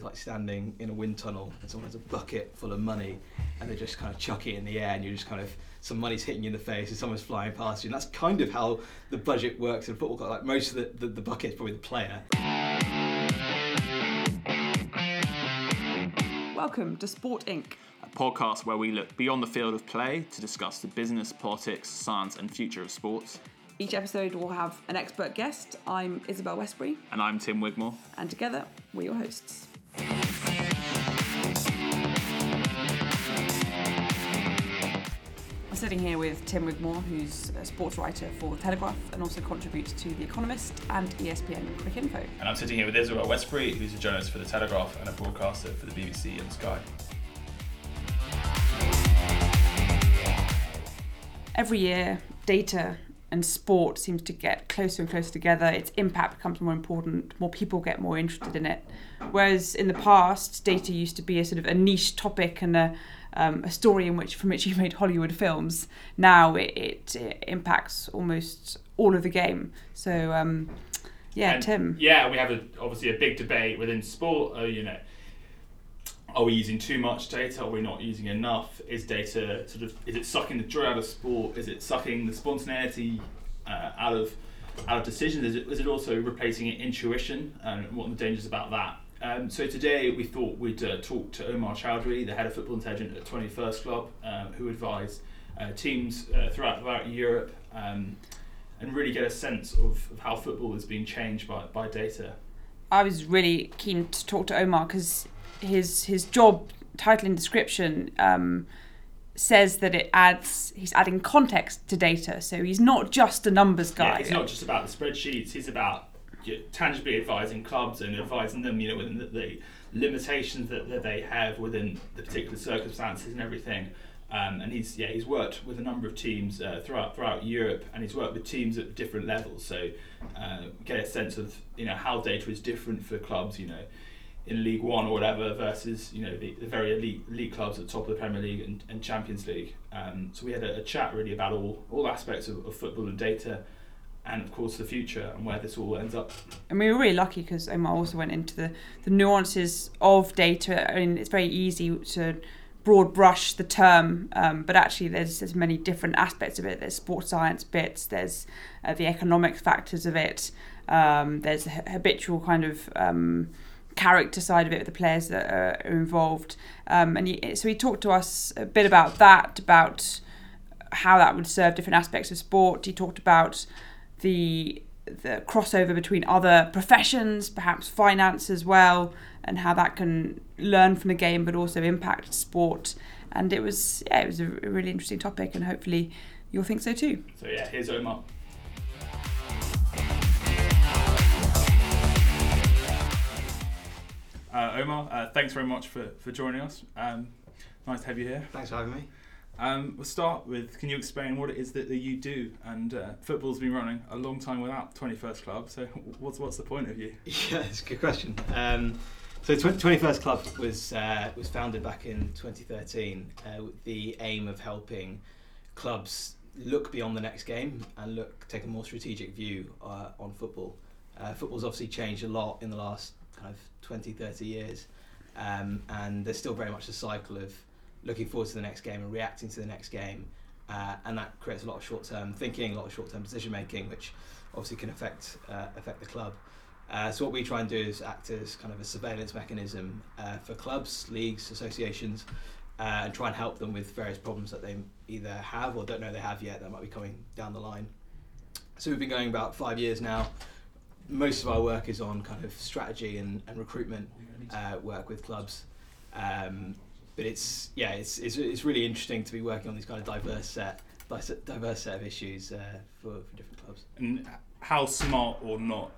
it's like standing in a wind tunnel and someone has a bucket full of money and they just kind of chuck it in the air and you're just kind of some money's hitting you in the face and someone's flying past you and that's kind of how the budget works in football like most of the, the, the bucket is probably the player Welcome to Sport Inc. a podcast where we look beyond the field of play to discuss the business, politics, science, and future of sports. Each episode will have an expert guest. I'm Isabelle Westbury, And I'm Tim Wigmore. and together we're your hosts. Sitting here with Tim Wigmore, who's a sports writer for The Telegraph and also contributes to The Economist and ESPN Quick Info. And I'm sitting here with Isabelle Westbury, who's a journalist for The Telegraph and a broadcaster for the BBC and Sky. Every year, data and sport seems to get closer and closer together. Its impact becomes more important. More people get more interested in it. Whereas in the past, data used to be a sort of a niche topic and a, um, a story in which from which you made Hollywood films. Now it, it, it impacts almost all of the game. So um, yeah, And, Tim. Yeah, we have a, obviously a big debate within sport. Uh, you know, are we using too much data? Are we not using enough? Is data sort of is it sucking the joy out of sport? Is it sucking the spontaneity uh, out of out of decisions? Is it, is it also replacing intuition? And what are the dangers about that? Um, so today we thought we'd uh, talk to Omar Chaudhuri, the head of football intelligence at 21st Club, um, who advise uh, teams uh, throughout throughout Europe. Um, and really get a sense of, of how football is being changed by, by data. I was really keen to talk to Omar because his his job title and description um, says that it adds he's adding context to data. So he's not just a numbers guy. Yeah, it's not just about the spreadsheets, He's about tangibly advising clubs and advising them, you know, within the, the limitations that, that they have within the particular circumstances and everything. Um, and he's yeah he's worked with a number of teams uh, throughout throughout Europe, and he's worked with teams at different levels. So uh, get a sense of you know how data is different for clubs, you know, in League One or whatever versus you know the, the very elite elite clubs at the top of the Premier League and, and Champions League. Um, so we had a, a chat really about all all aspects of, of football and data, and of course the future and where this all ends up. And we were really lucky because Omar also went into the, the nuances of data. I mean, it's very easy to broad brush the term, um, but actually there's there's many different aspects of it. There's sports science bits, there's uh, the economic factors of it, um, there's the habitual kind of um, character side of it with the players that are, are involved. Um, and he, so he talked to us a bit about that, about how that would serve different aspects of sport. He talked about the the crossover between other professions, perhaps finance as well, and how that can learn from the game but also impact sport. And it was yeah, it was a really interesting topic, and hopefully you'll think so too. So yeah, here's Omar. Uh, Omar, uh, thanks very much for, for joining us. Um, nice to have you here. thanks for having me Um, we'll start with can you explain what it is that, that you do? And uh, football's been running a long time without 21st Club, so what's what's the point of you? Yeah, it's a good question. Um, so, Twenty First Club was uh, was founded back in 2013 uh, with the aim of helping clubs look beyond the next game and look take a more strategic view uh, on football. Uh, football's obviously changed a lot in the last kind of 20, 30 years, um, and there's still very much a cycle of looking forward to the next game and reacting to the next game, uh, and that creates a lot of short-term thinking, a lot of short-term decision making, which obviously can affect uh, affect the club. Uh, so what we try and do is act as kind of a surveillance mechanism uh, for clubs, leagues, associations, uh, and try and help them with various problems that they either have or don't know they have yet that might be coming down the line. So we've been going about five years now. Most of our work is on kind of strategy and, and recruitment uh, work with clubs. Um, but it's yeah, it's, it's it's really interesting to be working on these kind of diverse set diverse set of issues uh, for, for different clubs. And how smart or not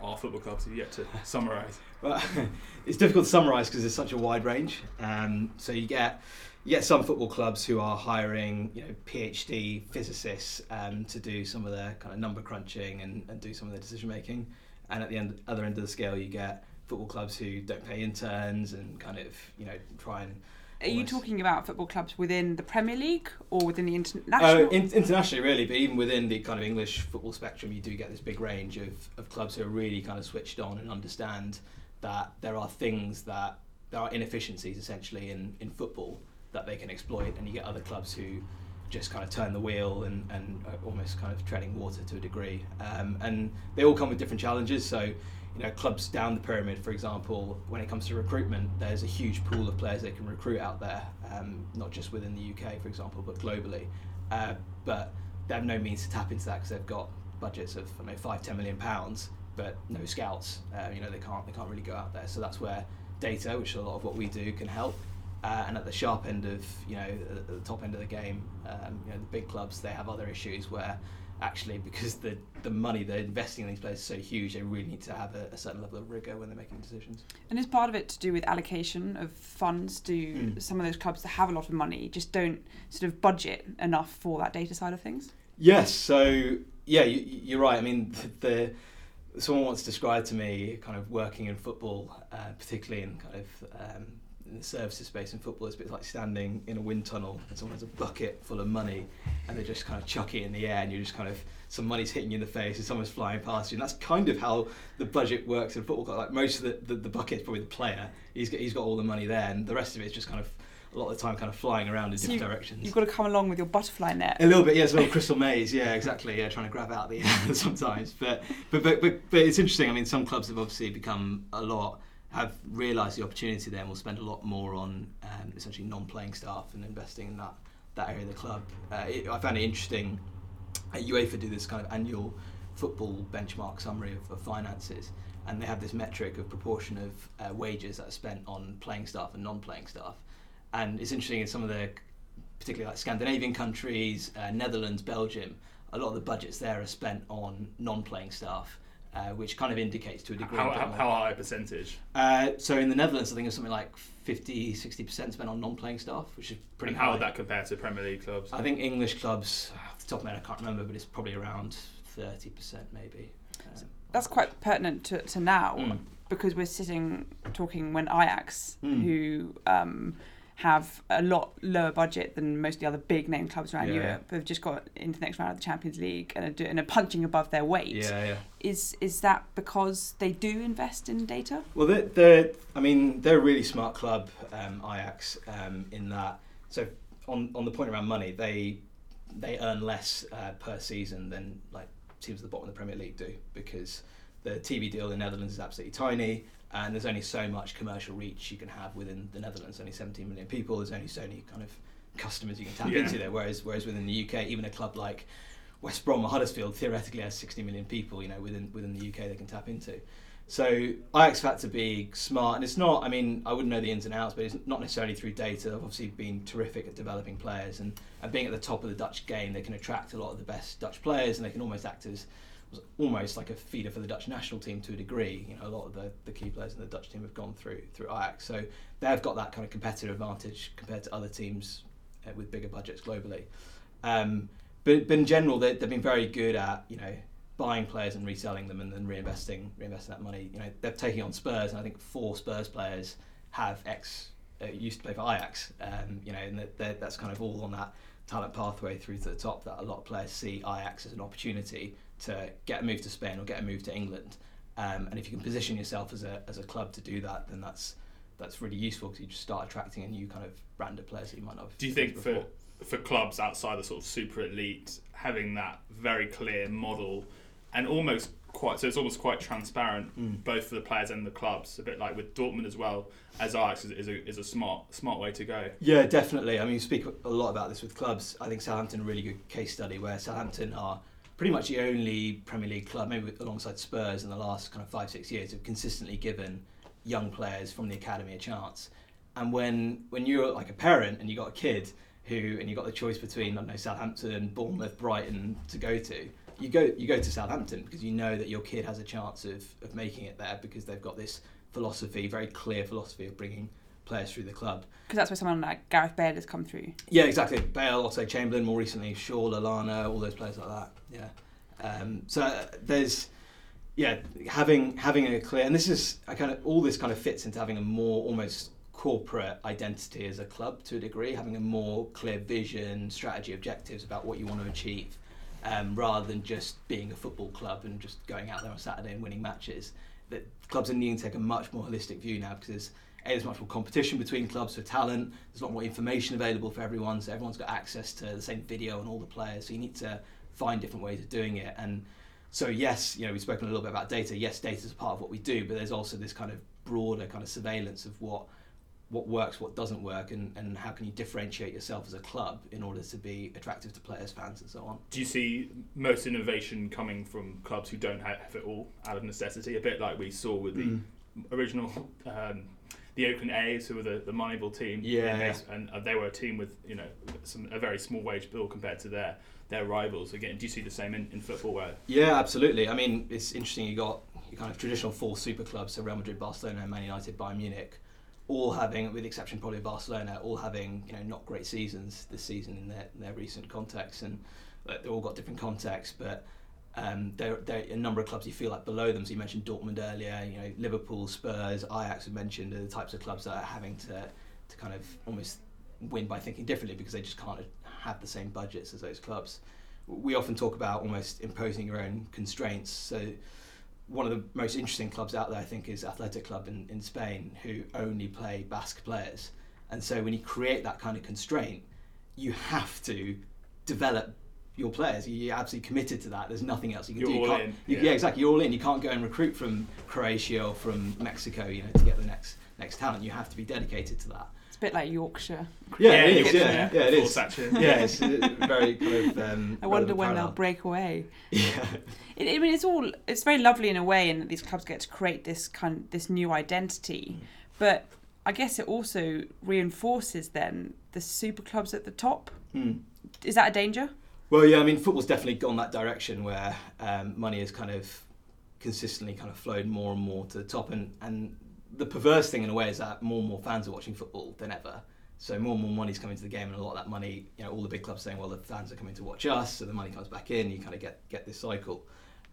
our football clubs? Have yet to summarise? Well, it's difficult to summarise because there's such a wide range. Um, so you get you get some football clubs who are hiring you know PhD physicists um, to do some of their kind of number crunching and, and do some of their decision making, and at the end, other end of the scale, you get football clubs who don't pay interns and kind of you know try and Are you talking about football clubs within the Premier League or within the Oh, international? in, internationally, really, but even within the kind of English football spectrum, you do get this big range of, of clubs who are really kind of switched on and understand that there are things that there are inefficiencies essentially in, in football that they can exploit, and you get other clubs who just kind of turn the wheel and, and are almost kind of treading water to a degree. Um, and they all come with different challenges. So, you know, clubs down the pyramid, for example, when it comes to recruitment, there's a huge pool of players they can recruit out there, um, not just within the UK, for example, but globally. Uh, but they have no means to tap into that because they've got budgets of I know, five, ten million pounds, but no scouts. Uh, you know, they can't they can't really go out there. So that's where data, which is a lot of what we do, can help. Uh, and at the sharp end of, you know, at the top end of the game, um, you know, the big clubs, they have other issues where actually because the, the money they're investing in these players is so huge, they really need to have a, a certain level of rigour when they're making decisions. And is part of it to do with allocation of funds? Do Mm. some of those clubs that have a lot of money just don't sort of budget enough for that data side of things? Yes, so yeah, you, you're right. I mean, the someone once described to me kind of working in football, uh, particularly in kind of um, in the services space in football, it's a bit like standing in a wind tunnel and someone has a bucket full of money and they just kind of chuck it in the air and you're just kind of some money's hitting you in the face and someone's flying past you and that's kind of how the budget works in football. club. Like most of the, the, the bucket's probably the player. He's got, he's got all the money there and the rest of it's just kind of a lot of the time kind of flying around in So different you- directions. You've got to come along with your butterfly net. A little bit, yeah, it's a little crystal maze, yeah, exactly, yeah, trying to grab out the air sometimes. But, but, but, but, but it's interesting. I mean, some clubs have obviously become a lot, have realised the opportunity there and will spend a lot more on um, essentially non-playing staff and investing in that, that area of the club. Uh, it, I found it interesting. UEFA do this kind of annual football benchmark summary of, of finances, and they have this metric of proportion of uh, wages that are spent on playing staff and non-playing staff. And it's interesting in some of the particularly like Scandinavian countries, uh, Netherlands, Belgium, a lot of the budgets there are spent on non-playing staff, uh, which kind of indicates to a degree. How, how, more- how high a percentage? Uh, so in the Netherlands, I think it's something like 50, 60% spent on non-playing staff, which is pretty and how high. would that compare to Premier League clubs? I think English clubs, off the top of my head, I can't remember, but it's probably around 30% maybe. Um, That's quite pertinent to, to now Mm. because we're sitting talking when Ajax, Mm. who um, have a lot lower budget than most of the other big name clubs around Yeah. Europe, have just got into the next round of the Champions League and are, do, and are punching above their weight. yeah, yeah. Is is that because they do invest in data? Well, they're, they're I mean, they're a really smart club, um, Ajax, um, in that. So on on the point around money, they they earn less uh, per season than like teams at the bottom of the Premier League do because the TV deal in the Netherlands is absolutely tiny. And there's only so much commercial reach you can have within the Netherlands. Only 17 million people. There's only so many kind of customers you can tap Yeah. into there. Whereas, whereas within the UK, even a club like West Brom or Huddersfield theoretically has 60 million people. You know, within within the UK they can tap into. So have had to be smart, and it's not. I mean, I wouldn't know the ins and outs, but it's not necessarily through data. They've obviously been terrific at developing players, and, and being at the top of the Dutch game, they can attract a lot of the best Dutch players, and they can almost act as was almost like a feeder for the Dutch national team to a degree. You know, a lot of the, the key players in the Dutch team have gone through through Ajax, so they've got that kind of competitive advantage compared to other teams uh, with bigger budgets globally. Um, but, but in general, they, they've been very good at you know buying players and reselling them and then reinvesting reinvesting that money. You know, they're taking on Spurs, and I think four Spurs players have ex uh, used to play for Ajax. Um, you know, and that, that, that's kind of all on that talent pathway through to the top. That a lot of players see Ajax as an opportunity to get a move to Spain or get a move to England. Um, and if you can position yourself as a as a club to do that, then that's that's really useful because you just start attracting a new kind of brand of players that you might not have. Do you think for for clubs outside the sort of super elite having that very clear model and almost quite so it's almost quite transparent Mm. both for the players and the clubs a bit like with Dortmund as well as Ajax is, is, a, is a smart smart way to go Yeah, definitely. I mean, you speak a lot about this with clubs. I think Southampton a really good case study where Southampton are pretty much the only Premier League club, maybe alongside Spurs in the last kind of five six years, have consistently given young players from the academy a chance. And when when you're like a parent and you got a kid who and you got the choice between I don't know Southampton, Bournemouth, Brighton to go to, you go you go to Southampton because you know that your kid has a chance of of making it there because they've got this philosophy, very clear philosophy of bringing players through the club. Because that's where someone like Gareth Bale has come through. Yeah, exactly. Bale, Otto Chamberlain, more recently Shaw, Lallana, all those players like that. Yeah. Um, so uh, there's, yeah, having having a clear, and this is I kind of all this kind of fits into having a more almost corporate identity as a club to a degree, having a more clear vision, strategy, objectives about what you want to achieve, um, rather than just being a football club and just going out there on Saturday and winning matches. that clubs are needing to take a much more holistic view now because there's, there's much more competition between clubs for talent. There's a lot more information available for everyone, so everyone's got access to the same video and all the players. So you need to find different ways of doing it. And so yes, you know we've spoken a little bit about data. Yes, data is a part of what we do, but there's also this kind of broader kind of surveillance of what what works, what doesn't work, and, and how can you differentiate yourself as a club in order to be attractive to players, fans, and so on. Do you see most innovation coming from clubs who don't have it all out of necessity? A bit like we saw with the mm. original. Um, the Oakland A's, who were the, the Moneyball team, yeah, and, they, and they were a team with you know some a very small wage bill compared to their their rivals. Again, do you see the same in, in football? Where yeah, absolutely. I mean, it's interesting. You got your kind of traditional four super clubs: so Real Madrid, Barcelona, Man United, Bayern Munich all having, with the exception probably of Barcelona, all having you know not great seasons this season in their, in their recent context, and they've all got different contexts, but. Um, there, there are a number of clubs you feel like below them. So you mentioned Dortmund earlier. You know Liverpool, Spurs, Ajax. We mentioned are the types of clubs that are having to to kind of almost win by thinking differently because they just can't have the same budgets as those clubs. We often talk about almost imposing your own constraints. So one of the most interesting clubs out there, I think, is Athletic Club in, in Spain, who only play Basque players. And so when you create that kind of constraint, you have to develop your players. You're absolutely committed to that. There's nothing else you can you're do. You in. You, yeah. yeah. exactly. You're all in. You can't go and recruit from Croatia or from Mexico, you know, to get the next next talent. You have to be dedicated to that It's a bit like Yorkshire. Yeah, yeah, it is, yeah, yeah, yeah, it is. Yeah, it's very kind of. Um, I wonder when parallel. they'll break away. Yeah. It, I mean, it's all it's very lovely in a way, and these clubs get to create this kind this new identity, mm. but I guess it also reinforces then the super clubs at the top. Mm. Is that a danger? Well, yeah, I mean, football's definitely gone that direction where um, money has kind of consistently kind of flowed more and more to the top, and and the perverse thing in a way is that more and more fans are watching football than ever. So more and more money's coming to the game, and a lot of that money, you know, all the big clubs saying, well, the fans are coming to watch us, so the money comes back in. You kind of get get this cycle.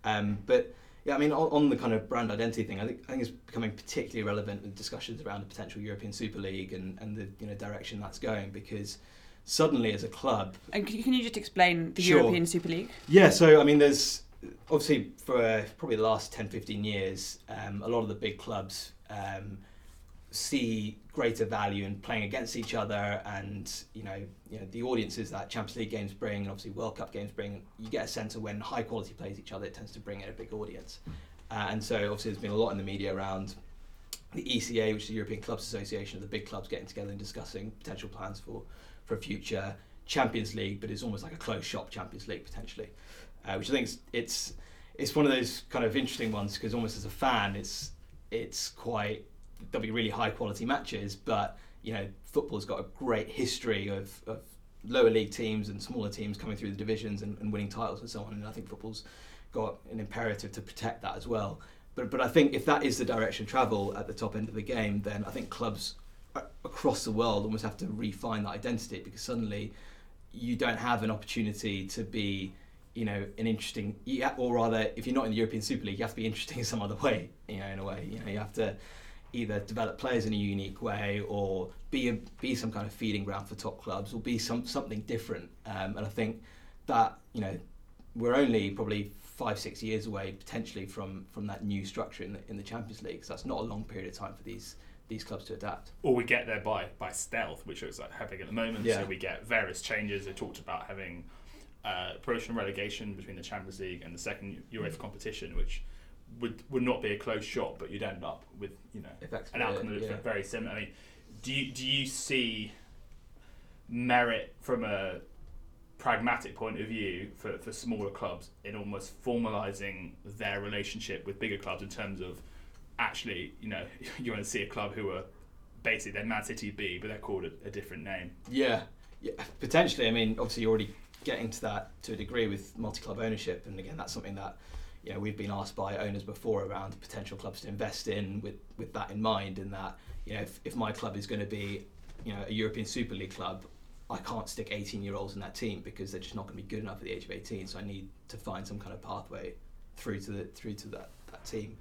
Um, but yeah, I mean, on, on, the kind of brand identity thing, I think I think it's becoming particularly relevant with discussions around a potential European Super League and, and the you know direction that's going because suddenly as a club. And can you just explain the sure. European Super League? Yeah, so I mean, there's obviously for uh, probably the last 10, 15 years, um, a lot of the big clubs um, see greater value in playing against each other and you know you know the audiences that Champions League games bring and obviously World Cup games bring you get a sense of when high quality plays each other it tends to bring in a big audience uh, and so obviously there's been a lot in the media around the ECA which is the European Clubs Association of the big clubs getting together and discussing potential plans for for a future Champions League but it's almost like a closed shop Champions League potentially uh, which I think is, it's it's one of those kind of interesting ones because almost as a fan it's it's quite there'll be really high quality matches, but you know football's got a great history of, of lower league teams and smaller teams coming through the divisions and, and winning titles and so on. And I think football's got an imperative to protect that as well. But but I think if that is the direction of travel at the top end of the game, then I think clubs across the world almost have to refine that identity because suddenly you don't have an opportunity to be you know an interesting or rather if you're not in the European Super League you have to be interesting in some other way you know in a way you know you have to either develop players in a unique way or be a, be some kind of feeding ground for top clubs or be some something different. Um, and I think that you know we're only probably five six years away potentially from from that new structure in the, in the Champions League so that's not a long period of time for these these clubs to adapt. Or we get there by by stealth, which is like happening at the moment. Yeah. So we get various changes. They talked about having uh, promotion relegation between the Champions League and the second UEFA mm. competition, which would would not be a close shot, but you'd end up with you know an outcome that's yeah. very similar. I mean, do you do you see merit from a pragmatic point of view for, for smaller clubs in almost formalising their relationship with bigger clubs in terms of actually, you know, you want to see a club who are basically they're Man City B, but they're called a, a different name. Yeah, yeah, potentially. I mean, obviously, you're already getting to that to a degree with multi-club ownership, and again, that's something that you know we've been asked by owners before around potential clubs to invest in with with that in mind. In that you know if, if my club is going to be you know a European Super League club, I can't stick 18 year olds in that team because they're just not going to be good enough at the age of 18. So I need to find some kind of pathway through to the through to that that team.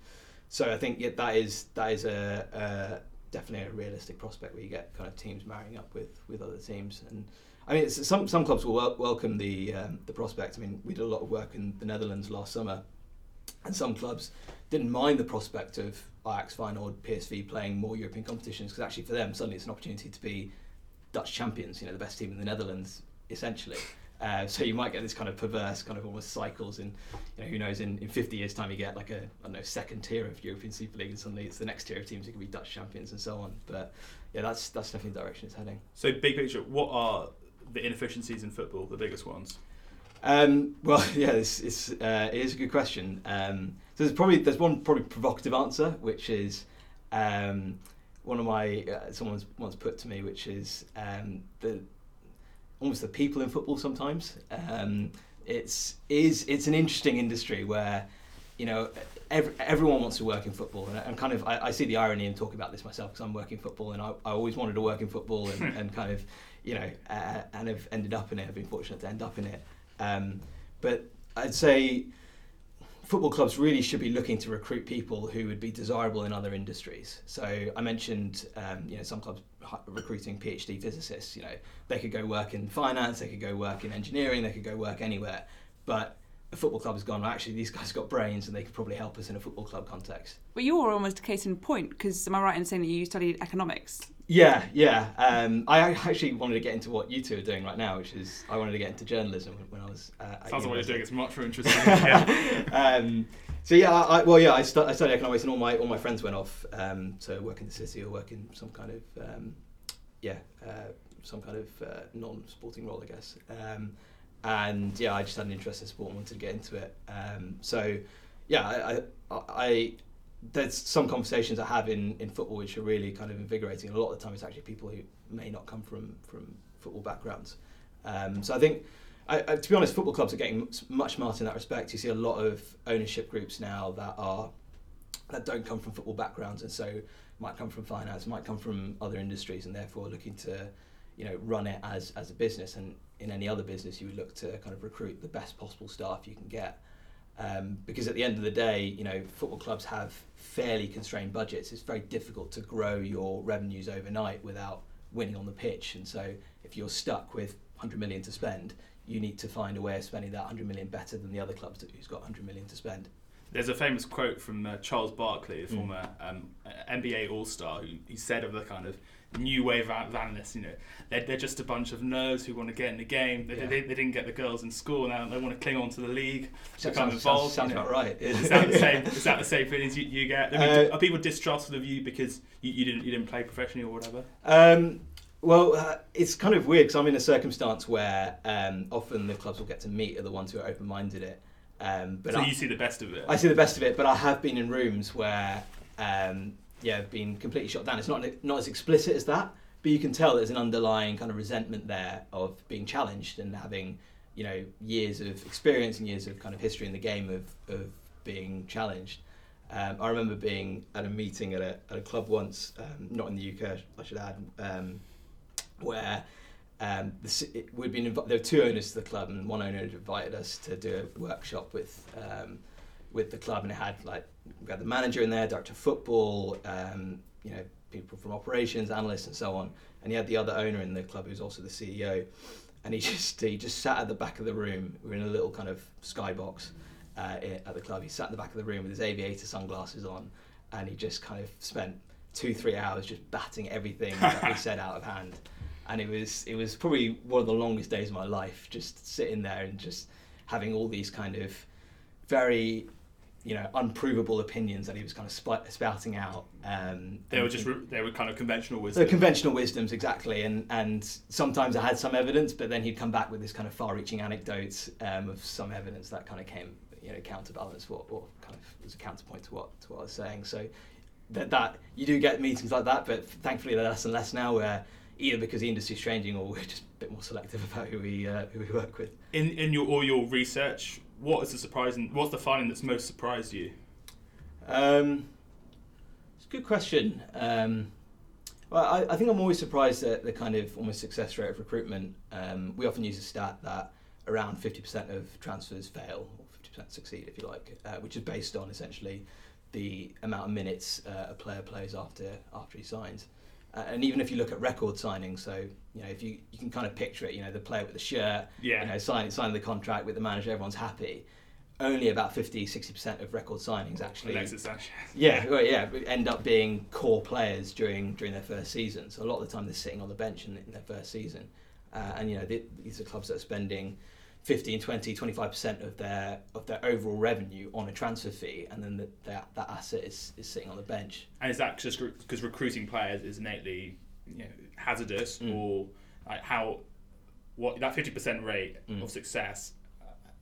So I think yeah, that is that is a, a definitely a realistic prospect where you get kind of teams marrying up with with other teams and I mean, some some clubs will wel- welcome the um, the prospect. I mean, we did a lot of work in the Netherlands last summer, and some clubs didn't mind the prospect of Ajax, Feyenoord, PSV playing more European competitions because actually for them suddenly it's an opportunity to be Dutch champions, you know, the best team in the Netherlands essentially. Uh, so you might get this kind of perverse kind of almost cycles and you know who knows in, in 50 years time you get like a I don't know second tier of European Super League and suddenly it's the next tier of teams who can be Dutch champions and so on. But yeah that's that's definitely the direction it's heading. So big picture what are the inefficiencies in football the biggest ones? Um, well yeah this is uh, it is a good question. Um, so there's probably there's one probably provocative answer which is um, one of my uh, someone's once put to me which is um, the almost the people in football sometimes. Um, it's is it's an interesting industry where you know every, everyone wants to work in football and, and kind of I, I, see the irony in talking about this myself because I'm working football and I, I always wanted to work in football and, and kind of you know uh, and have ended up in it. I've been fortunate to end up in it. Um, but I'd say football clubs really should be looking to recruit people who would be desirable in other industries. So I mentioned, um, you know, some clubs recruiting PhD physicists. You know, they could go work in finance, they could go work in engineering, they could go work anywhere. But a football club has gone. Well, actually, these guys got brains, and they could probably help us in a football club context. But you're almost a case in point, because am I right in saying that you studied economics? Yeah, yeah. Um, I actually wanted to get into what you two are doing right now, which is I wanted to get into journalism when I was. Uh, Sounds like what you're doing. It's much more interesting. yeah. um, so yeah, I, well yeah, I, stu- I, studied economics, and all my all my friends went off um, to work in the city or work in some kind of um, yeah uh, some kind of uh, non-sporting role, I guess. Um, and yeah, I just had an interest in sport and wanted to get into it. Um, so yeah, I, I, I there's some conversations I have in, in football which are really kind of invigorating. A lot of the time, it's actually people who may not come from from football backgrounds. Um, so I think, I, I, to be honest, football clubs are getting much smarter in that respect. You see a lot of ownership groups now that are that don't come from football backgrounds, and so might come from finance, might come from other industries, and therefore looking to, you know, run it as as a business. And in any other business, you would look to kind of recruit the best possible staff you can get. Um, because at the end of the day, you know, football clubs have fairly constrained budgets. It's very difficult to grow your revenues overnight without winning on the pitch. And so, if you're stuck with 100 million to spend, you need to find a way of spending that 100 million better than the other clubs who's got 100 million to spend. There's a famous quote from uh, Charles Barkley, the mm. former um, NBA All Star, who he said of the kind of new wave of analysts. You know, they're, they're just a bunch of nerds who want to get in the game. They, yeah. they, they, didn't get the girls in school now. They want to cling on to the league, become sounds, involved. Sounds, sounds you know. about right. Is that the same? is that the same feelings you, you get? I mean, uh, are people distrustful of you because you, you didn't you didn't play professionally or whatever? Um, well, uh, it's kind of weird because I'm in a circumstance where um, often the clubs will get to meet are the ones who are open-minded it. Um, but so I, you see the best of it. I see the best of it, but I have been in rooms where, um, yeah, been completely shot down. It's not not as explicit as that, but you can tell there's an underlying kind of resentment there of being challenged and having, you know, years of experience and years of kind of history in the game of of being challenged. Um, I remember being at a meeting at a, at a club once, um, not in the UK, I should add, um, where um, it, we'd been inv- there were two owners to the club, and one owner had invited us to do a workshop with um, with the club, and it had like we had the manager in there, director of football, um, you know, people from operations, analysts, and so on. And he had the other owner in the club, who's also the CEO, and he just he just sat at the back of the room. We were in a little kind of skybox uh, at the club. He sat at the back of the room with his aviator sunglasses on, and he just kind of spent two three hours just batting everything that we said out of hand and it was it was probably one of the longest days of my life, just sitting there and just having all these kind of very you know unprovable opinions that he was kind of sp- spouting out. Um, they were just re- they were kind of conventional wisdom. The conventional wisdoms exactly, and and sometimes I had some evidence, but then he'd come back with this kind of far-reaching anecdotes um, of some evidence that kind of came you know counterbalance what or kind of was a counterpoint to what to what I was saying. So that that you do get meetings like that, but thankfully they're less and less now where either because the industry's changing or we're just a bit more selective about who we uh, who we work with. In in your all your research, what is the surprising? What's the finding that's most surprised you? Um, it's a good question. Um, well, I, I, think I'm always surprised at the kind of almost success rate of recruitment. Um, we often use a stat that around 50% of transfers fail, or 50% succeed, if you like, uh, which is based on essentially the amount of minutes uh, a player plays after after he signs. Uh, and even if you look at record signings, so you know if you, you can kind of picture it, you know the player with the shirt, yeah. you know signing signing the contract with the manager, everyone's happy. only about 50 60% of record signings actually Alexis Sanchez. yeah well, yeah end up being core players during during their first season so a lot of the time they're sitting on the bench in, in their first season uh, and you know they, these are clubs that are spending 15 20 25% of their of their overall revenue on a transfer fee and then the, that, that asset is, is sitting on the bench And is that just because recruiting players is innately you know, hazardous, Mm. or like how what that fifty percent rate Mm. of success?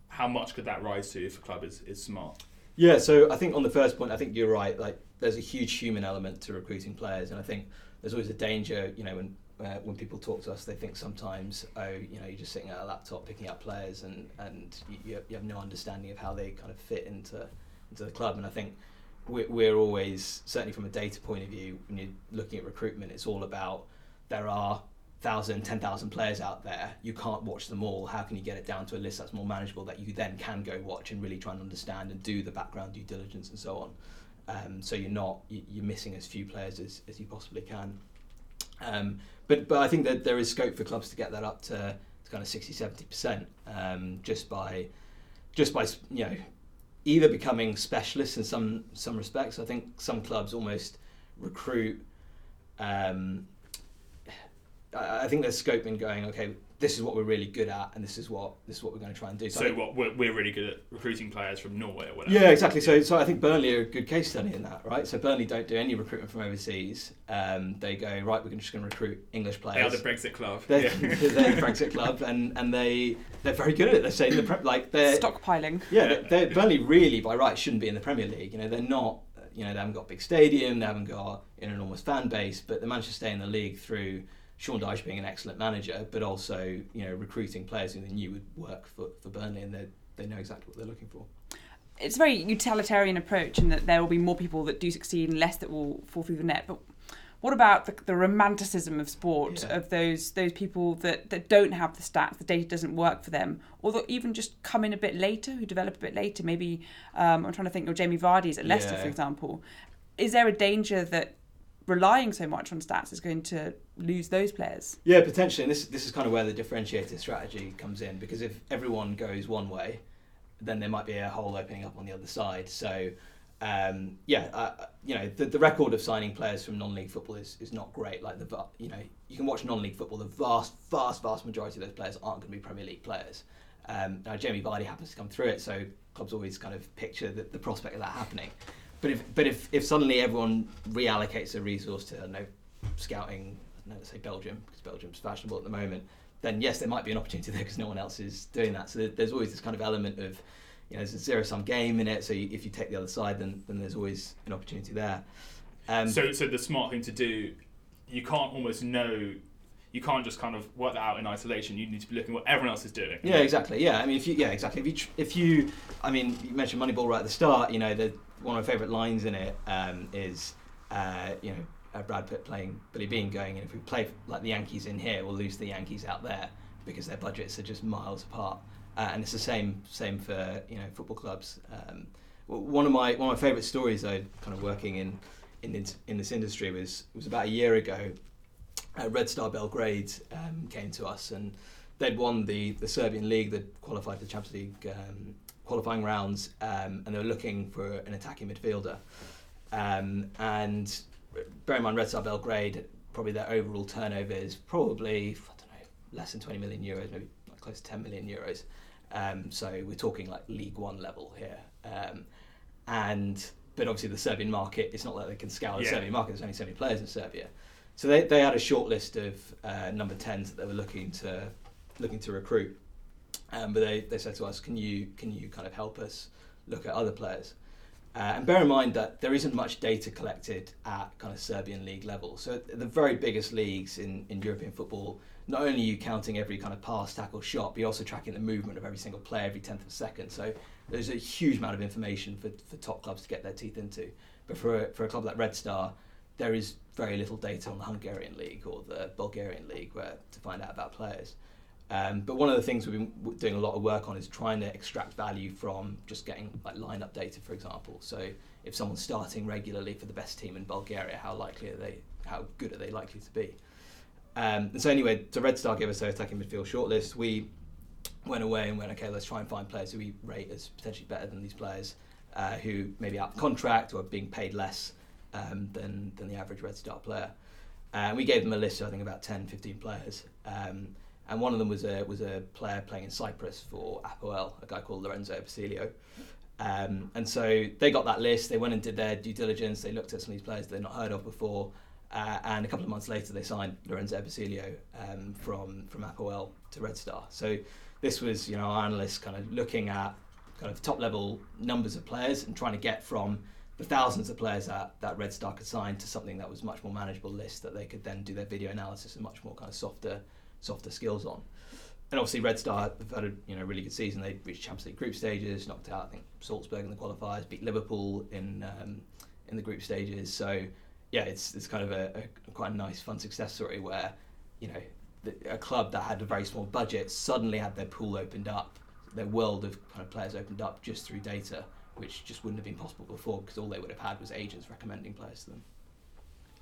How much could that rise to if a club is, is smart? Yeah, so I think on the first point, I think you're right. Like, there's a huge human element to recruiting players, and I think there's always a danger. You know, when uh, when people talk to us, they think sometimes, oh, you know, you're just sitting at a laptop picking up players, and and you, you have- no understanding of how they kind of fit into into the club. And I think we're, we're always certainly from a data point of view, when you're looking at recruitment, it's all about there are thousand, ten thousand players out there. You can't watch them all. How can you get it down to a list that's more manageable that you then can go watch and really try and understand and do the background due diligence and so on. Um, so you're not you're missing as few players as, as you possibly can. Um, but but I think that there is scope for clubs to get that up to, to kind of 60 70 percent um, just by just by you know either becoming specialists in some some respects. I think some clubs almost recruit. Um, I I think there's scope in going. Okay, this is what we're really good at, and this is what this is what we're going to try and do. I So think- what we're, we're really good at recruiting players from Norway or whatever. yeah, exactly. So, so I think Burnley are a good case study in that, right? So Burnley don't do any recruitment from overseas. Um, they go right. We're just going to recruit English players. they are players. the Brexit club. They're, Yeah. they're the Brexit club, and, and they they're very good at it. They're saying the pre- like they're Stockpiling. yeah, they're, they're, Burnley really by right shouldn't be in the Premier League. You know, they're not. You know, they haven't got a big stadium. They haven't got an enormous fan base, but they managed to stay in the league through Sean Dyche being an excellent manager, but also you know recruiting players who they knew would work for, for Burnley, and they they know exactly what they're looking for. It's a very utilitarian approach, and that there will be more people that do succeed and less that will fall through the net. But what about the, the romanticism of sport Yeah. of those those people that, that don't have the stats, the data doesn't work for them, or that even just come in a bit later, who develop a bit later? Maybe um, I'm trying to think of Jamie Vardy's at Leicester, Yeah. for example. Is there a danger that relying so much on stats is going to lose those players? Yeah, potentially. And this this is kind of where the differentiated strategy comes in because if everyone goes one way, then there might be a hole opening up on the other side. So. Um, yeah, uh, you know the, the record of signing players from non-league football is, is not great. Like the you know you can watch non-league football. The vast, vast, vast majority of those players aren't going to be Premier League players. Um, now Jamie Vardy happens to come through it, so clubs always kind of picture the, the prospect of that happening. But if but if, if suddenly everyone reallocates a resource to I know scouting, I know, let's say Belgium because Belgium's fashionable at the moment, then yes, there might be an opportunity there because no one else is doing that. So there's always this kind of element of you know there's a zero sum game in it. So you, if you take the other side, then then there's always an opportunity there. Um, so, so the smart thing to do, you can't almost know, you can't just kind of work that out in isolation. You need to be looking at what everyone else is doing. Yeah, exactly. Yeah, I mean, if you yeah, exactly. If you if you, I mean, you mentioned Moneyball right at the start. You know, the one of my favourite lines in it um, is, uh, you know, uh, Brad Pitt playing Billy Beane, going, and if we play like the Yankees in here, we'll lose the Yankees out there because their budgets are just miles apart. Uh, and it's the same same for you know football clubs. Um, one of my one of my favourite stories, though, kind of working in in this, in this industry was was about a year ago. Uh, Red Star Belgrade um, came to us and they'd won the, the Serbian league, they'd qualified for the Champions League um, qualifying rounds, um, and they were looking for an attacking midfielder. Um, and bear in mind, Red Star Belgrade, probably their overall turnover is probably, I don't know, less than 20 million euros, maybe like close to 10 million euros. Um, so we're talking like League One level here. Um, and but obviously the Serbian market, it's not like they can scour the Yeah. Serbian market. There's only so many players in Serbia. So they, they had a short list of uh, number 10s that they were looking to looking to recruit. Um, but they, they said to us, can you can you kind of help us look at other players? Uh, and bear in mind that there isn't much data collected at kind of Serbian league level. So the very biggest leagues in, in European football, not only are you counting every kind of pass, tackle, shot, but you're also tracking the movement of every single player every tenth of a second. So there's a huge amount of information for, for top clubs to get their teeth into. But for a, for a club like Red Star, there is very little data on the Hungarian league or the Bulgarian league where to find out about players. Um, but one of the things we've been doing a lot of work on is trying to extract value from just getting like lineup data, for example. So if someone's starting regularly for the best team in Bulgaria, how likely are they? How good are they likely to be? Um, and so anyway, so Red Star gave us their attacking midfield shortlist. We went away and went, okay, let's try and find players who we rate as potentially better than these players, uh, who maybe out of contract or being paid less um, than than the average Red Star player. And uh, we gave them a list of I think about 10, 15 players. Um, and one of them was a was a player playing in Cyprus for Apoel, a guy called Lorenzo Ebecilio. Um, and so they got that list. They went and did their due diligence. They looked at some of these players they'd not heard of before. Uh, and a couple of months later, they signed Lorenzo Ebecilio um, from from Apoel to Red Star. So this was, you know, our analysts kind of looking at kind of top level numbers of players and trying to get from the thousands of players that, that Red Star could sign to something that was much more manageable list that they could then do their video analysis and much more kind of softer softer skills on. And obviously Red Star have had a you know really good season. They reached Champions League group stages, knocked out I think Salzburg in the qualifiers, beat Liverpool in um, in the group stages. So yeah, it's it's kind of a, a quite a nice fun success story where you know the, a club that had a very small budget suddenly had their pool opened up, their world of kind of players opened up just through data, which just wouldn't have been possible before because all they would have had was agents recommending players to them.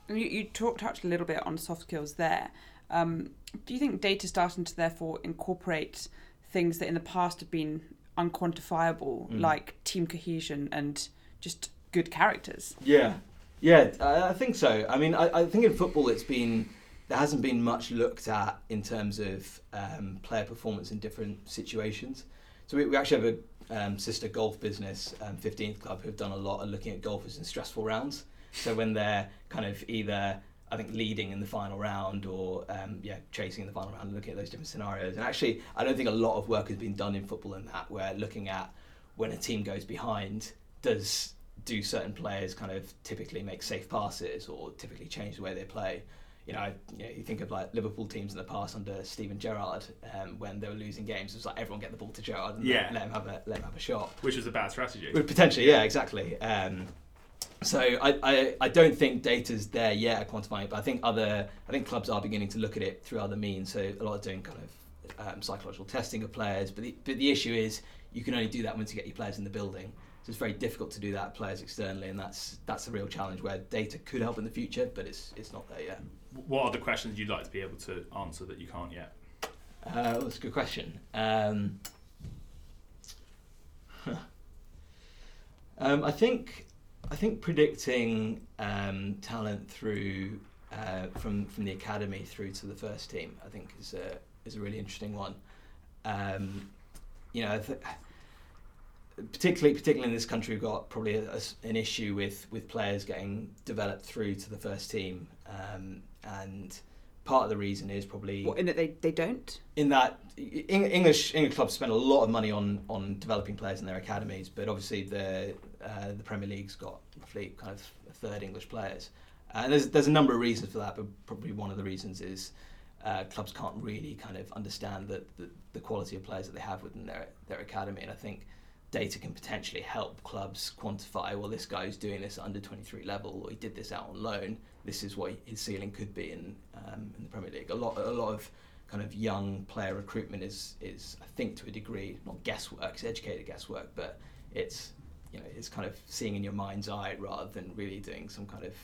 You, you touched a little bit on soft skills there. Um, do you think data starting to therefore incorporate things that in the past have been unquantifiable, mm. like team cohesion and just good characters? Yeah, yeah, I think so. I mean, I, I think in football it's been there hasn't been much looked at in terms of um, player performance in different situations. So we, we actually have a um, sister golf business, um, 15th Club, who've done a lot of looking at golfers in stressful rounds. So when they're kind of either I think leading in the final round or um, yeah chasing in the final round and looking at those different scenarios. And actually, I don't think a lot of work has been done in football in that, where looking at when a team goes behind, does do certain players kind of typically make safe passes or typically change the way they play? you know, you, know, you think of like Liverpool teams in the past under Steven Gerrard um, when they were losing games. It was like everyone get the ball to Gerrard and yeah. let, him have a let him have a shot, which was a bad strategy. potentially, yeah, exactly. Um, so I, I, I don't think data's there yet at quantifying it, but I think other I think clubs are beginning to look at it through other means. So a lot of doing kind of um, psychological testing of players, but the, but the issue is you can only do that once you get your players in the building. So it's very difficult to do that players externally, and that's that's a real challenge where data could help in the future, but it's it's not there yet. What are the questions you'd like to be able to answer that you can't yet? Uh, that's a good question. Um, um, I think I think predicting um, talent through uh, from from the academy through to the first team, I think is a is a really interesting one. Um, you know, th- particularly particularly in this country, we've got probably a, a, an issue with with players getting developed through to the first team, um, and part of the reason is probably what, in that they, they don't in that English English clubs spend a lot of money on on developing players in their academies, but obviously the uh, the Premier League's got roughly kind of a third English players, uh, and there's there's a number of reasons for that, but probably one of the reasons is. Uh, clubs can't really kind of understand the, the, the quality of players that they have within their their academy, and I think data can potentially help clubs quantify well this guy is doing this under 23 level or he did this out on loan. This is what his ceiling could be in um, in the Premier League. A lot a lot of kind of young player recruitment is is I think to a degree not guesswork it's educated guesswork but it's you know it's kind of seeing in your mind's eye rather than really doing some kind of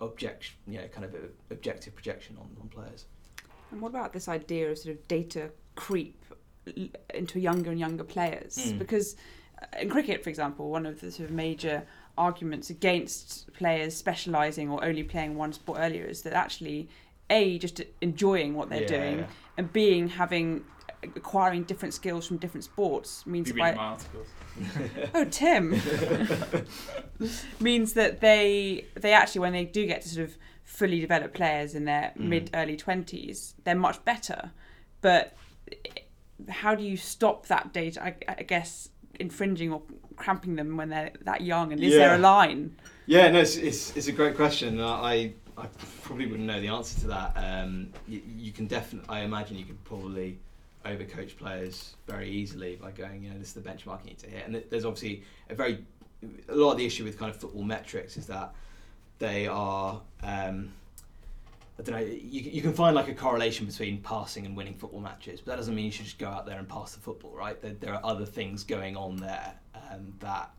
object you know kind of objective projection on, on players. And what about this idea of sort of data creep into younger and younger players? Mm. because uh, in cricket, for example, one of the sort of major arguments against players specialising or only playing one sport earlier is that actually a just enjoying what they're yeah, doing and being having acquiring different skills from different sports means you by oh Tim means that they they actually when they do get to sort of fully developed players in their mm. mid early 20s they're much better but how do you stop that data? I, I guess infringing or cramping them when they're that young, and is yeah. there a line? Yeah, no, it's, it's, it's a great question. I I probably wouldn't know the answer to that. Um, you, you, can definitely, I imagine, you could probably overcoach players very easily by going, you know, this is the benchmark you need to hit. And there's obviously a very a lot of the issue with kind of football metrics is that they are. Um, I don't know. You, you can find like a correlation between passing and winning football matches, but that doesn't mean you should just go out there and pass the football, right? There, there are other things going on there um, that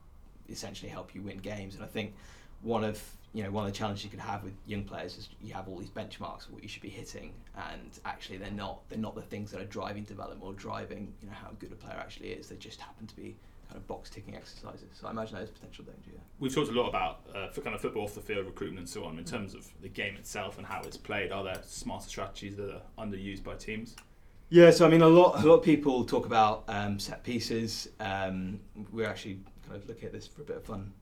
essentially help you win games. And I think one of you know one of the challenges you could have with young players is you have all these benchmarks of what you should be hitting, and actually they're not they're not the things that are driving development or driving you know how good a player actually is. They just happen to be kind of box ticking exercises. So I imagine that is potential danger. Yeah. We've talked a lot about uh, for kind of football off the field recruitment and so on. In terms of the game itself and how it's played, are there smarter strategies that are underused by teams? Yeah, so I mean, a lot a lot of people talk about um, set pieces. Um, we're actually kind of looking at this for a bit of fun,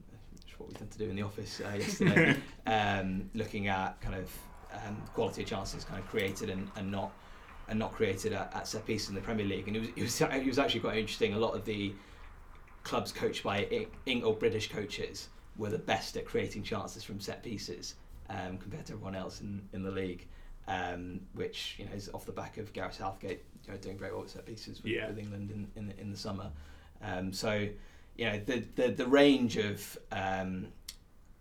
what we tend to do in the office uh, yesterday. um, looking at kind of um, quality of chances kind of created and, and not and not created at, at set pieces in the Premier League, and it was, it was it was actually quite interesting. A lot of the clubs coached by Eng or British coaches were the best at creating chances from set pieces um, compared to everyone else in, in the league um, which you know is off the back of Gareth Southgate you know, doing very well with set pieces with, yeah. with England in, in, in the summer. Um, so you know the the, the range of um,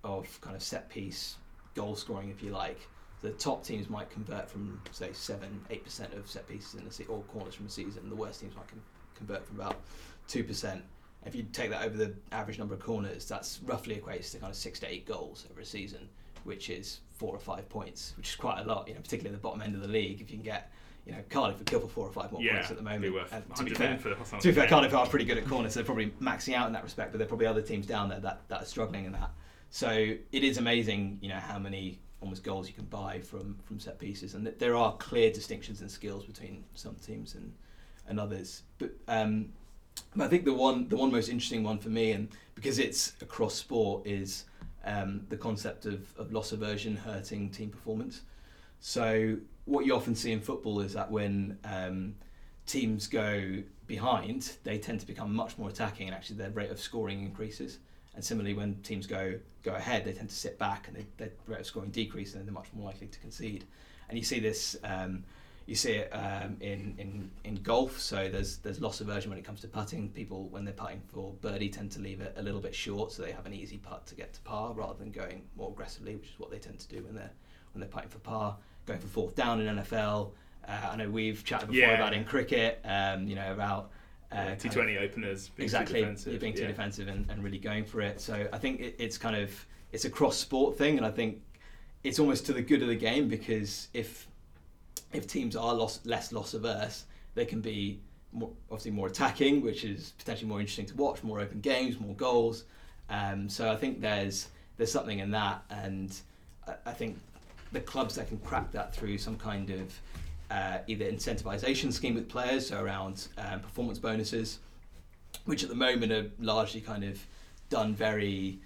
of kind of set piece goal scoring, if you like. The top teams might convert from say seven, eight percent of set pieces in the se- or corners from a season. The worst teams might con- convert from about two percent. If you take that over the average number of corners, that's roughly equates to kind of six to eight goals over a season which is four or five points, which is quite a lot. You know, particularly at the bottom end of the league, if you can get. You know, Cardiff would kill for four or five more yeah, points at the moment. Uh, to be fair, for, to be fair Cardiff are pretty good at corners, so they're probably maxing out in that respect. But there are probably other teams down there that, that are struggling in that. So it is amazing, you know, how many almost goals you can buy from from set pieces, and there are clear distinctions in skills between some teams and and others. But um, but I think the one the one most interesting one for me, and because it's across sport, is um, the concept of, of loss aversion hurting team performance. So what you often see in football is that when um, teams go behind, they tend to become much more attacking, and actually their rate of scoring increases. And similarly, when teams go go ahead, they tend to sit back, and they, their rate of scoring decreases, and they're much more likely to concede. And you see this. Um, you see it um, in, in in golf. So there's there's loss aversion when it comes to putting. People when they're putting for birdie tend to leave it a little bit short, so they have an easy putt to get to par rather than going more aggressively, which is what they tend to do when they're when they're putting for par. Going for fourth down in NFL. Uh, I know we've chatted before yeah. about in cricket. Um, you know about. Uh, T20 openers being exactly, too defensive, being too yeah. defensive and, and really going for it. So I think it, it's kind of it's a cross sport thing, and I think it's almost to the good of the game because if if teams are loss, less loss averse, they can be more, obviously more attacking, which is potentially more interesting to watch, more open games, more goals. Um, so I think there's there's something in that, and I, I, think the clubs that can crack that through some kind of uh, either incentivization scheme with players, so around um, performance bonuses, which at the moment are largely kind of done very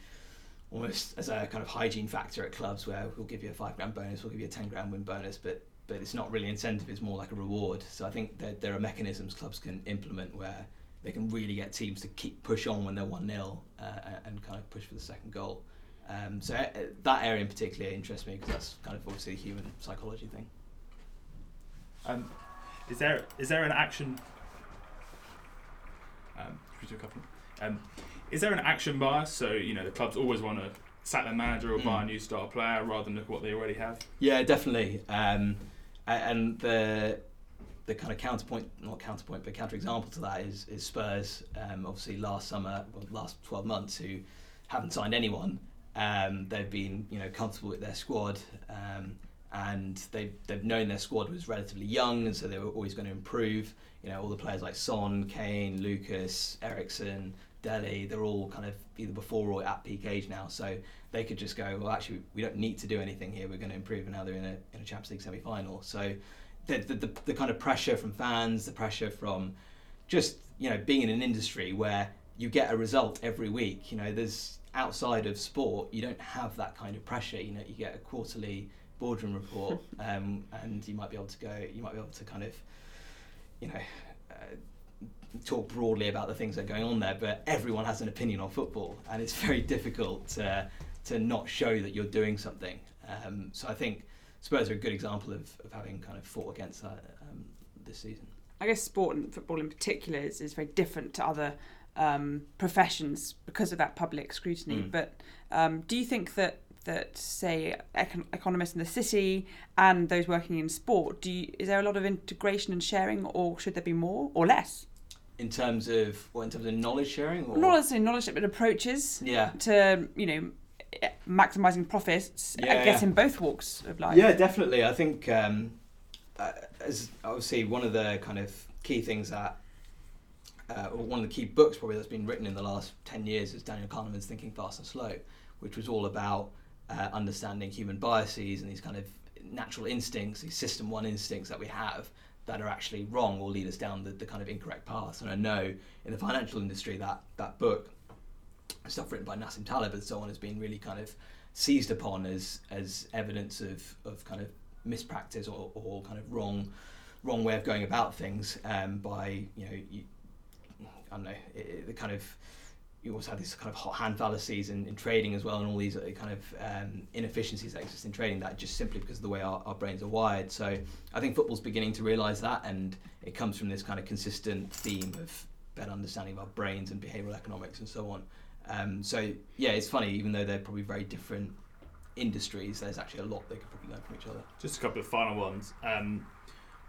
almost as a kind of hygiene factor at clubs where we'll give you a five grand bonus, we'll give you a ten grand win bonus, but but it's not really incentive; it's more like a reward. So I think that there are mechanisms clubs can implement where they can really get teams to keep push on when they're one 0 uh, and kind of push for the second goal. Um, so uh, that area in particular interests me because that's kind of obviously a human psychology thing. Um, is there is there an action? Um, um, is there an action bias? So you know the clubs always want to sack their manager or mm. buy a new star player rather than look at what they already have. Yeah, definitely. Um, and the the kind of counterpoint, not counterpoint, but counterexample to that is is Spurs. Um, obviously, last summer, well, last twelve months, who haven't signed anyone. Um, they've been you know comfortable with their squad, um, and they've they've known their squad was relatively young, and so they were always going to improve. You know, all the players like Son, Kane, Lucas, Eriksen, Dele, they're all kind of either before or at peak age now. So they could just go, well, actually, we don't need to do anything here. We're going to improve, and now they're in a in a Champions League semi final. So the, the, the the kind of pressure from fans, the pressure from just you know being in an industry where you get a result every week. You know, there's outside of sport, you don't have that kind of pressure. You know, you get a quarterly boardroom report, um, and you might be able to go. You might be able to kind of, you know. Uh, talk broadly about the things that are going on there, but everyone has an opinion on football, and it's very difficult to, to not show that you're doing something. Um, so I think Spurs are a good example of, of having kind of fought against that um, this season. I guess sport and football in particular is, is very different to other um, professions because of that public scrutiny. Mm. But um, do you think that that say econ- economists in the city and those working in sport, do you, is there a lot of integration and sharing, or should there be more or less? in terms of what in terms of knowledge sharing or not necessarily knowledge but approaches yeah to you know maximising profits, Yeah, I guess, yeah. in both walks of life. Yeah, definitely. I think um, uh, as obviously one of the kind of key things that, uh, or one of the key books probably that's been written in the last ten years is Daniel Kahneman's Thinking Fast and Slow, which was all about uh, understanding human biases and these kind of natural instincts, these system one instincts that we have that are actually wrong or lead us down the, the kind of incorrect path. And I know in the financial industry that that book, stuff written by Nassim Taleb and so on, has been really kind of seized upon as as evidence of, of kind of mispractice or, or kind of wrong wrong way of going about things um, by you know I don't know it, the kind of you also have these kind of hot hand fallacies in, in trading as well and all these kind of um, inefficiencies that exist in trading that just simply because of the way our, our brains are wired so I think football's beginning to realise that and it comes from this kind of consistent theme of better understanding of our brains and behavioural economics and so on um, so yeah, it's funny. Even though they're probably very different industries, there's actually a lot they could probably learn from each other. Just a couple of final ones. Um,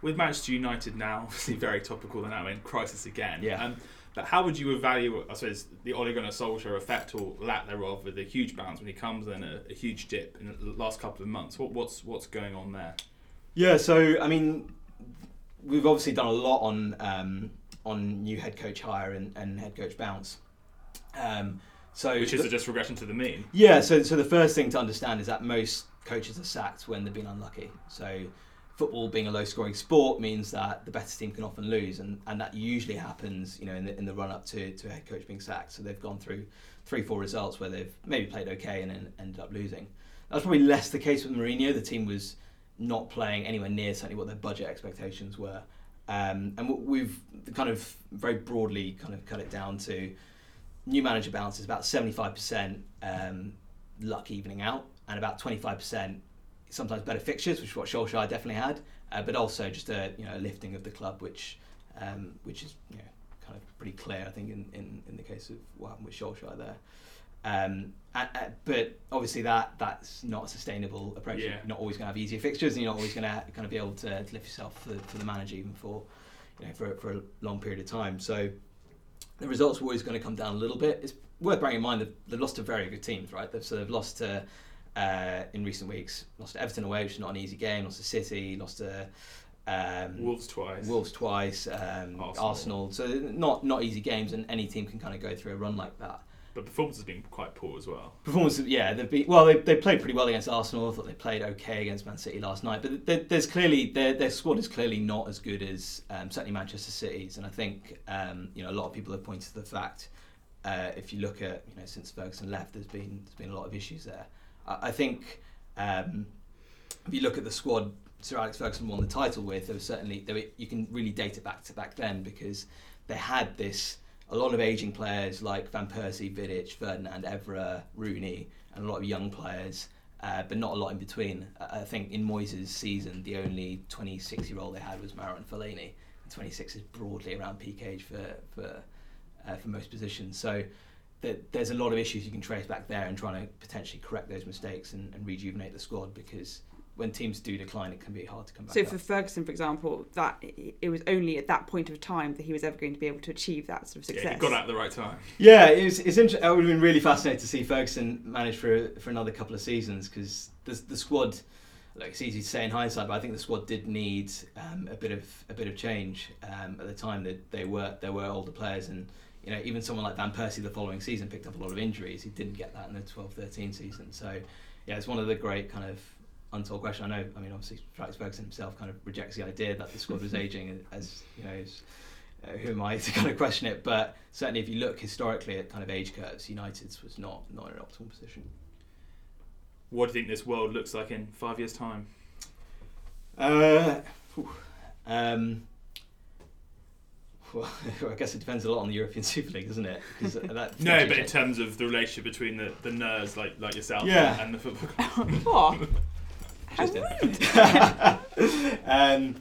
with Manchester United now, obviously very topical, they're now in crisis again. Yeah. Um, but how would you evaluate, I suppose, the Ole Gunnar Solskjaer effect or lack thereof with a huge bounce when he comes in a, a huge dip in the last couple of months? What, what's what's going on there? Yeah, so I mean, we've obviously done a lot on um, on new head coach hire and, and head coach bounce. Um, so Which is the- a just regression to the mean. Yeah, so so the first thing to understand is that most coaches are sacked when they've been unlucky. So football being a low scoring sport means that the better team can often lose and, and that usually happens, you know, in the in the run up to, to a head coach being sacked. So they've gone through three, four results where they've maybe played okay and then ended up losing. that's probably less the case with Mourinho. The team was not playing anywhere near certainly what their budget expectations were. Um, and we've kind of very broadly kind of cut it down to new manager bounce is about 75% um, luck evening out and about 25% sometimes better fixtures, which is what Solskjaer definitely had, uh, but also just a you know a lifting of the club, which um, which is you know kind of pretty clear, I think, in, in, in the case of what happened with Solskjaer there. Um, and, uh, but obviously that that's not a sustainable approach. Yeah. You're not always going to have easier fixtures, and you're not always going to kind of be able to, to lift yourself for, for the manager even for you know for, for a long period of time. So the results are always going to come down a little bit. It's worth bearing in mind that they've lost to very good teams, right? They've, so they've lost to uh, in recent weeks, lost to Everton away, which is not an easy game. Lost to City, lost to um, Wolves twice. Wolves twice, um, Arsenal. Arsenal. So not not easy games, and any team can kind of go through a run like that. But performance has been quite poor as well. Performance, yeah, they've been well. They, they played pretty well against Arsenal. I thought they played okay against Man City last night, but there, there's clearly their their squad is clearly not as good as um, certainly Manchester City's, and I think um, you know a lot of people have pointed to the fact uh, if you look at you know since Ferguson left, there's been there's been a lot of issues there. I, think um, if you look at the squad Sir Alex Ferguson won the title with, there was certainly there were, you can really date it back to back then because they had this a lot of aging players like Van Persie, Vidic, Ferdinand, Evra, Rooney, and a lot of young players, uh, but not a lot in between. I I think in Moyes' season, the only 26 year old they had was Marouane Fellaini, and 26 is broadly around peak age for for uh, for most positions. So there, there's a lot of issues you can trace back there and trying to potentially correct those mistakes and, and rejuvenate the squad because when teams do decline, it can be hard to come back. So up. for Ferguson, for example, that it was only at that point of time that he was ever going to be able to achieve that sort of success. Yeah, he got out at the right time. Yeah, it was, it's interesting. I would have been really fascinated to see Ferguson manage for for another couple of seasons because the the squad. Like it's easy to say in hindsight, but I think the squad did need um, a bit of a bit of change um, at the time. That they were there were older players, and you know even someone like Van Persie the following season picked up a lot of injuries. He didn't get that in the 12-13 season. So yeah, it's one of the great kind of untold questions. I know. I mean, obviously, Alex Ferguson himself kind of rejects the idea that the squad was aging, as you know. As, uh, who am I to kind of question it? But certainly, if you look historically at kind of age curves, United's was not not in an optimal position. What do you think this world looks like in five years' time? Uh, um, well, I guess it depends a lot on the European Super League, doesn't it? that No, potentially but in terms of the relationship between the, the nerds like like yourself Yeah. and the football club. Oh, how Interesting. rude. um,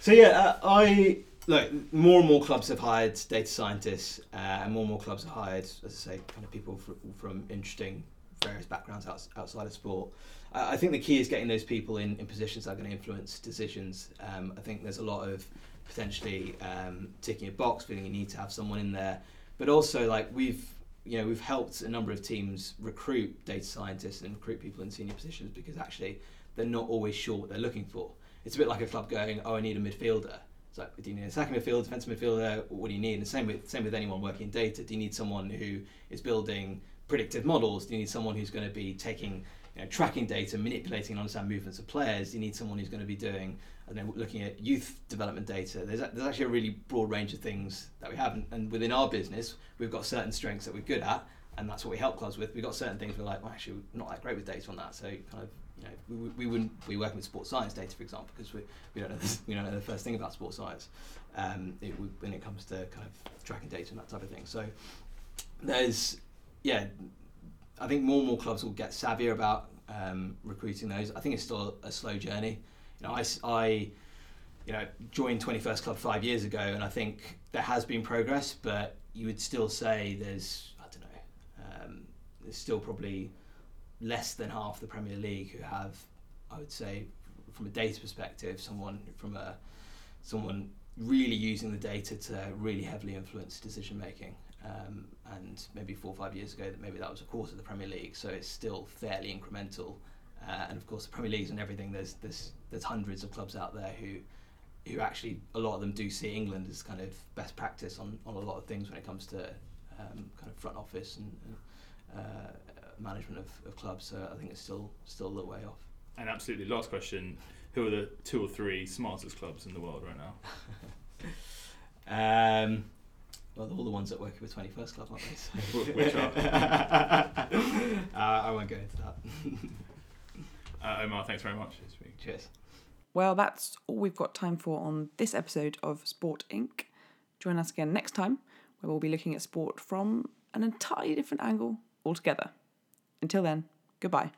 so yeah, uh, I look. More and more clubs have hired data scientists, uh, and more and more clubs have hired, as I say, kind of people from, from interesting various backgrounds outs- outside of sport. I I think the key is getting those people in, in positions that are going to influence decisions. Um, I think there's a lot of potentially um, ticking a box, feeling you need to have someone in there, but also like we've you know we've helped a number of teams recruit data scientists and recruit people in senior positions because actually they're not always sure what they're looking for. It's a bit like a club going, oh, I need a midfielder. It's like, do you need a second midfielder, defensive midfielder? What do you need? And the same with same with anyone working in data. Do you need someone who is building predictive models? Do you need someone who's going to be taking you know, tracking data, manipulating and understand movements of players. You need someone who's going to be doing and then looking at youth development data. There's, there's actually a really broad range of things that we have, and, and within our business, we've got certain strengths that we're good at, and that's what we help clubs with. We've got certain things we're like, well, actually, we're not that great with data on that, so kind of, you know, we, we wouldn't be working with sports science data, for example, because we, we don't know this, we don't know the first thing about sports science um, it, when it comes to kind of tracking data and that type of thing. So there's, yeah, I think more and more clubs will get savvier about um, recruiting those. I think it's still a slow journey. You know, I, I you know, joined 21st Club five years ago, and I think there has been progress, but you would still say there's, I don't know, um, there's still probably less than half the Premier League who have, I would say, from a data perspective, someone from a someone really using the data to really heavily influence decision making. Um, and maybe four or five years ago, that maybe that was a quarter of the Premier League, so it's still fairly incremental. Uh, and of course, the Premier Leagues and everything. There's there's there's hundreds of clubs out there who who actually a lot of them do see England as kind of best practice on, on a lot of things when it comes to um, kind of front office and, and uh, management of, of clubs. So I think it's still still a little way off. And absolutely, last question: Who are the two or three smartest clubs in the world right now? um, well, all the ones that work with 21st Club, aren't they? So. Which are? uh, I won't go into that. uh, Omar, thanks very much Cheers. Well, that's all we've got time for on this episode of Sport Inc. Join us again next time, where we'll be looking at sport from an entirely different angle altogether. Until then, goodbye.